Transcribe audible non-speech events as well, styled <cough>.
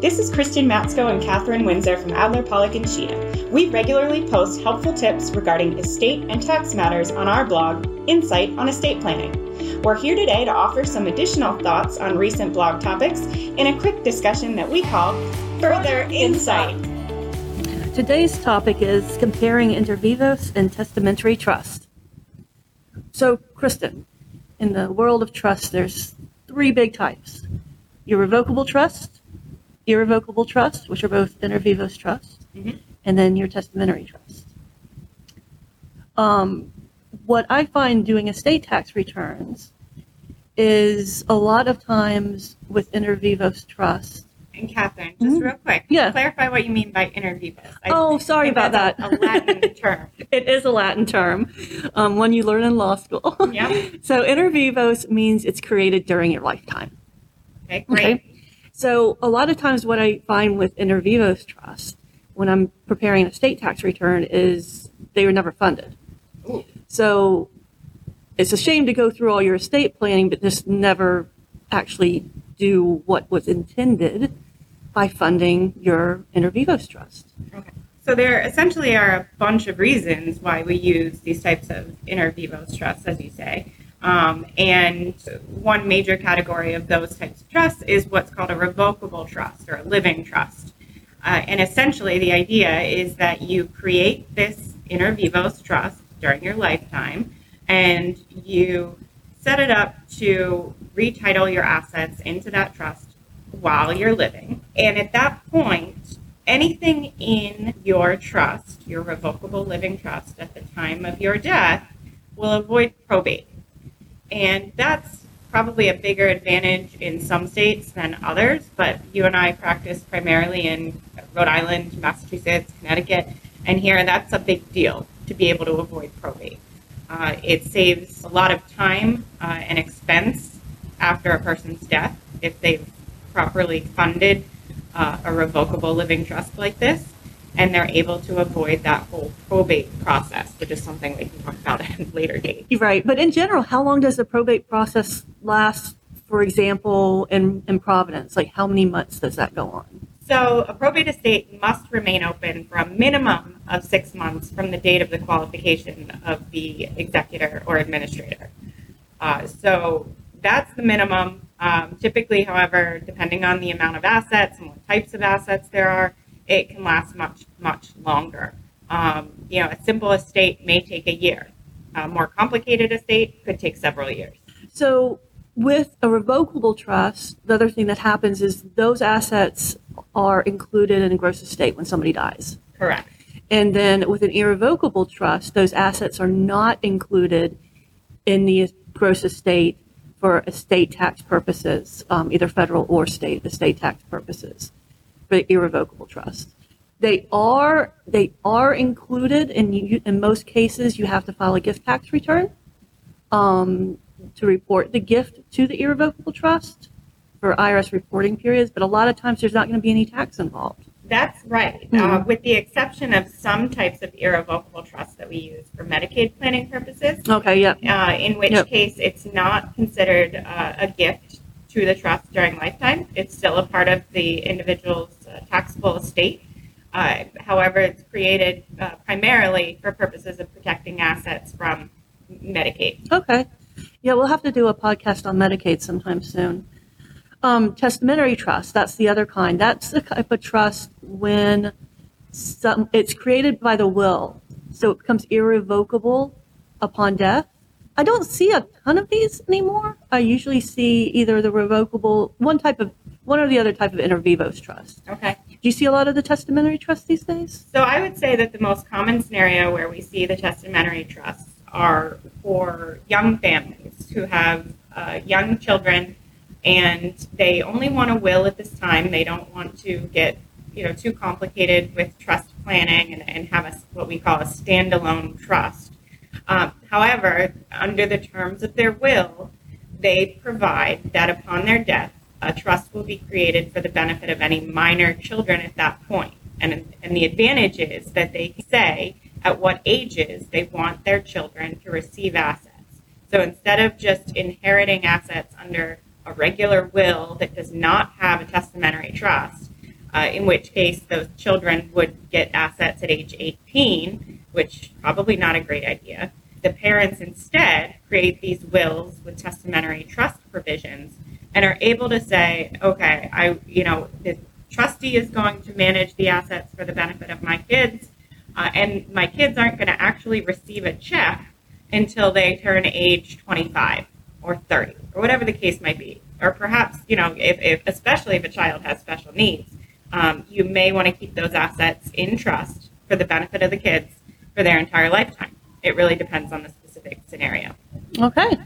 This is Kristen Matsko and Catherine Windsor from Adler Pollock and Sheehan. We regularly post helpful tips regarding estate and tax matters on our blog, Insight on Estate Planning. We're here today to offer some additional thoughts on recent blog topics in a quick discussion that we call Further Insight. Today's topic is comparing inter vivos and testamentary trust. So, Kristen, in the world of trust, there's three big types irrevocable trust, irrevocable trust, which are both inter vivos trust, Mhm. and then your testamentary trust. Um, what I find doing estate tax returns is a lot of times with inter vivos trust. And Catherine, just Mhm. real quick, Yeah. clarify what you mean by inter vivos. I Oh, sorry about that. A, a Latin term. <laughs> It is a Latin term, um, one you learn in law school. Yeah. <laughs> So inter vivos means it's created during your lifetime. Okay, great. Okay. So a lot of times, what I find with inter vivos trust when I'm preparing a state tax return is they were never funded. Ooh. So it's a shame to go through all your estate planning, but just never actually do what was intended by funding your inter vivos trust. Okay. So there essentially are a bunch of reasons why we use these types of inter vivos trusts, as you say. Um, and one major category of those types of trusts is what's called a revocable trust or a living trust. Uh, and essentially, the idea is that you create this inter vivos trust during your lifetime and you set it up to retitle your assets into that trust while you're living. And at that point, anything in your trust, your revocable living trust at the time of your death, will avoid probate. And that's probably a bigger advantage in some states than others, but you and I practice primarily in Rhode Island, Massachusetts, Connecticut, and here that's a big deal to be able to avoid probate. Uh, it saves a lot of time uh, and expense after a person's death if they've properly funded uh, a revocable living trust like this, and they're able to avoid that whole probate process, which is something we can talk about <laughs> at a later date. Right. But in general, how long does the probate process last, for example, in, in Providence? Like, how many months does that go on? So, a probate estate must remain open for a minimum of six months from the date of the qualification of the executor or administrator. Uh, so, that's the minimum. Um, typically, however, depending on the amount of assets and what types of assets there are, it can last much, much longer. Um, you know, a simple estate may take a year. A more complicated estate could take several years. So, with a revocable trust, the other thing that happens is those assets are included in a gross estate when somebody dies. Correct. And then with an irrevocable trust, those assets are not included in the gross estate for estate tax purposes, um, either federal or state estate tax purposes, the irrevocable trust. They are they are included, and you, in most cases, you have to file a gift tax return um, to report the gift to the irrevocable trust for IRS reporting periods. But a lot of times, there's not going to be any tax involved. That's right, uh, Mhm. with the exception of some types of irrevocable trusts that we use for Medicaid planning purposes, Okay, yeah. uh, in which Yep. case it's not considered uh, a gift to the trust during lifetime. It's still a part of the individual's uh, taxable estate. Uh, however, it's created uh, primarily for purposes of protecting assets from Medicaid. Okay. Yeah, we'll have to do a podcast on Medicaid sometime soon. Um, testamentary trust, that's the other kind. That's the type of trust when some, it's created by the will, so it becomes irrevocable upon death. I don't see a ton of these anymore. I usually see either the revocable, one type of, one or the other type of inter vivos trust. Okay. Do you see a lot of the testamentary trusts these days? So I would say that the most common scenario where we see the testamentary trusts are for young families who have uh, young children and they only want a will at this time. They don't want to get you know too complicated with trust planning and, and have a, what we call a standalone trust. Um, however, under the terms of their will, they provide that upon their death, a trust will be created for the benefit of any minor children at that point. And, and the advantage is that they say at what ages they want their children to receive assets. So instead of just inheriting assets under a regular will that does not have a testamentary trust, uh, in which case those children would get assets at age 18, which probably not a great idea. The parents instead create these wills with testamentary trust provisions and are able to say, okay, I, you know, the trustee is going to manage the assets for the benefit of my kids, uh, and my kids aren't going to actually receive a check until they turn age 25 or 30 or whatever the case might be. Or perhaps, you know, if, if especially if a child has special needs, um, you may want to keep those assets in trust for the benefit of the kids for their entire lifetime. It really depends on the specific scenario. Okay,